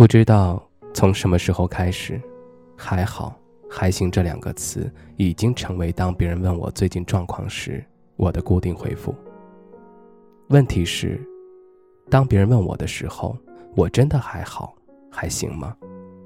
不知道从什么时候开始，“还好，还行”这两个词已经成为当别人问我最近状况时我的固定回复。问题是，当别人问我的时候，我真的还好，还行吗？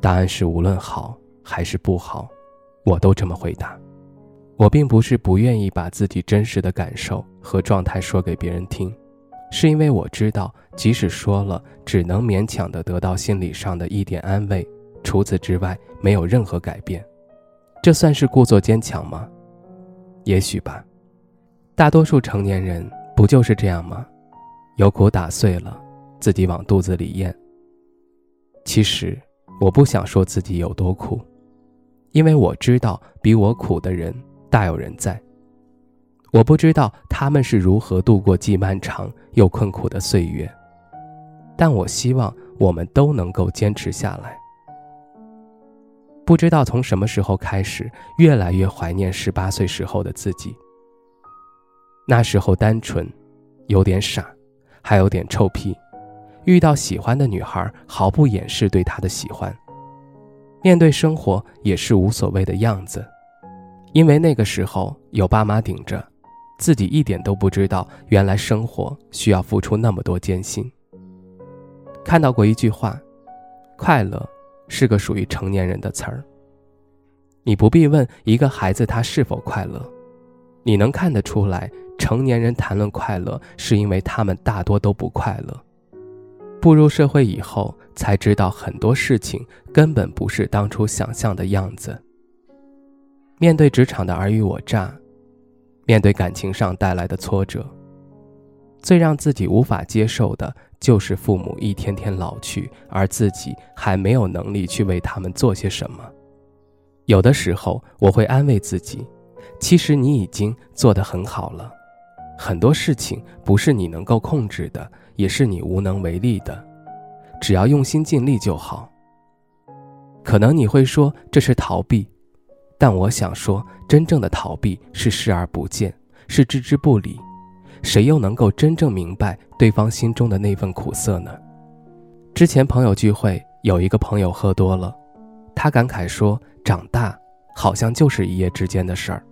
答案是无论好还是不好，我都这么回答。我并不是不愿意把自己真实的感受和状态说给别人听。是因为我知道，即使说了，只能勉强的得到心理上的一点安慰，除此之外没有任何改变。这算是故作坚强吗？也许吧。大多数成年人不就是这样吗？有苦打碎了，自己往肚子里咽。其实，我不想说自己有多苦，因为我知道比我苦的人大有人在。我不知道他们是如何度过既漫长又困苦的岁月，但我希望我们都能够坚持下来。不知道从什么时候开始，越来越怀念十八岁时候的自己。那时候单纯，有点傻，还有点臭屁，遇到喜欢的女孩毫不掩饰对她的喜欢，面对生活也是无所谓的样子，因为那个时候有爸妈顶着。自己一点都不知道，原来生活需要付出那么多艰辛。看到过一句话：“快乐是个属于成年人的词儿。”你不必问一个孩子他是否快乐，你能看得出来，成年人谈论快乐，是因为他们大多都不快乐。步入社会以后，才知道很多事情根本不是当初想象的样子。面对职场的尔虞我诈。面对感情上带来的挫折，最让自己无法接受的就是父母一天天老去，而自己还没有能力去为他们做些什么。有的时候，我会安慰自己，其实你已经做得很好了。很多事情不是你能够控制的，也是你无能为力的，只要用心尽力就好。可能你会说这是逃避。但我想说，真正的逃避是视而不见，是置之不理。谁又能够真正明白对方心中的那份苦涩呢？之前朋友聚会，有一个朋友喝多了，他感慨说：“长大好像就是一夜之间的事儿。”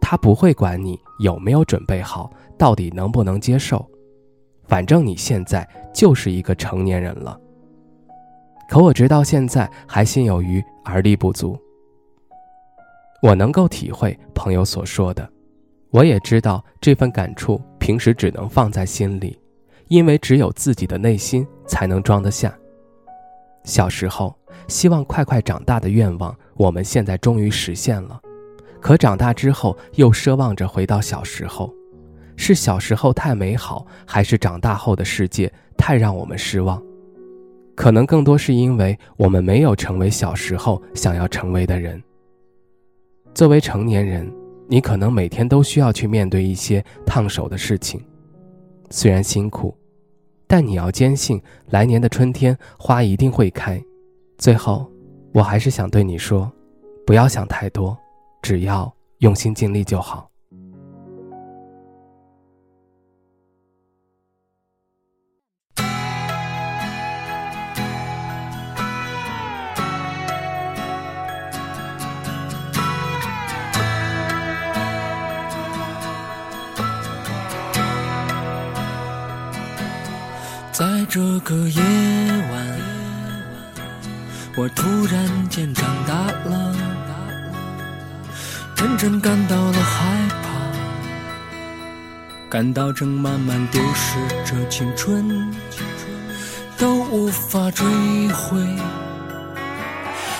他不会管你有没有准备好，到底能不能接受，反正你现在就是一个成年人了。可我直到现在还心有余而力不足。我能够体会朋友所说的，我也知道这份感触平时只能放在心里，因为只有自己的内心才能装得下。小时候希望快快长大的愿望，我们现在终于实现了，可长大之后又奢望着回到小时候，是小时候太美好，还是长大后的世界太让我们失望？可能更多是因为我们没有成为小时候想要成为的人。作为成年人，你可能每天都需要去面对一些烫手的事情，虽然辛苦，但你要坚信，来年的春天花一定会开。最后，我还是想对你说，不要想太多，只要用心尽力就好。在这个夜晚，我突然间长大了，真正感到了害怕，感到正慢慢丢失着青春，都无法追回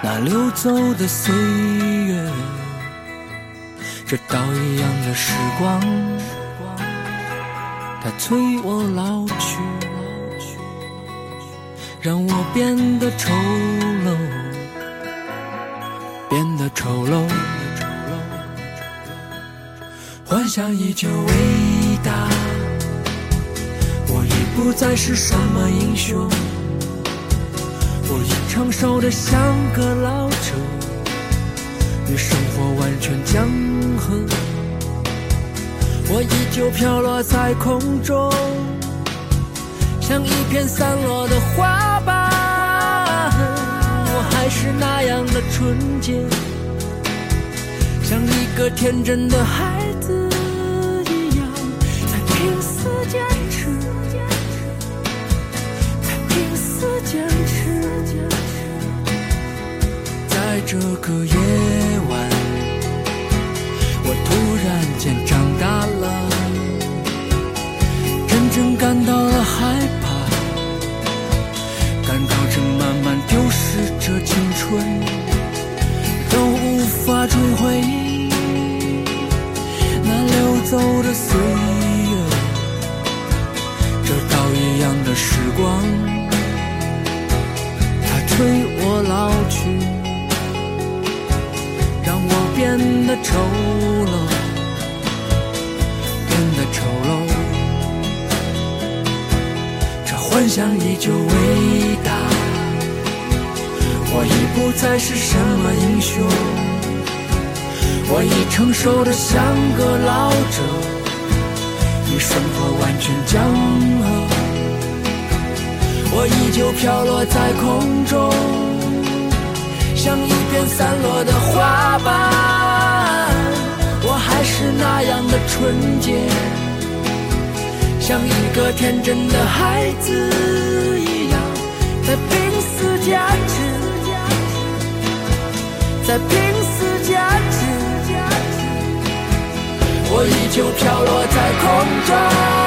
那流走的岁月，这刀一样的时光，它催我老去。让我变得丑陋，变得丑陋。幻想依旧伟大，我已不再是什么英雄，我已成熟的像个老者，与生活完全僵和。我依旧飘落在空中，像一片散落的花。还是那样的纯洁像一个天真的孩子一样在拼死坚持在拼死坚持在这个夜晚。岁月，这刀一样的时光，它催我老去。让我变得丑陋，变得丑陋。这幻想依旧伟大，我已不再是什么英雄，我已成熟的像个老者，与生活完全僵衡。我依旧飘落在空中，像一片散落的花瓣。我还是那样的纯洁，像一个天真的孩子一样，在拼死坚持，在拼我依旧飘落在空中。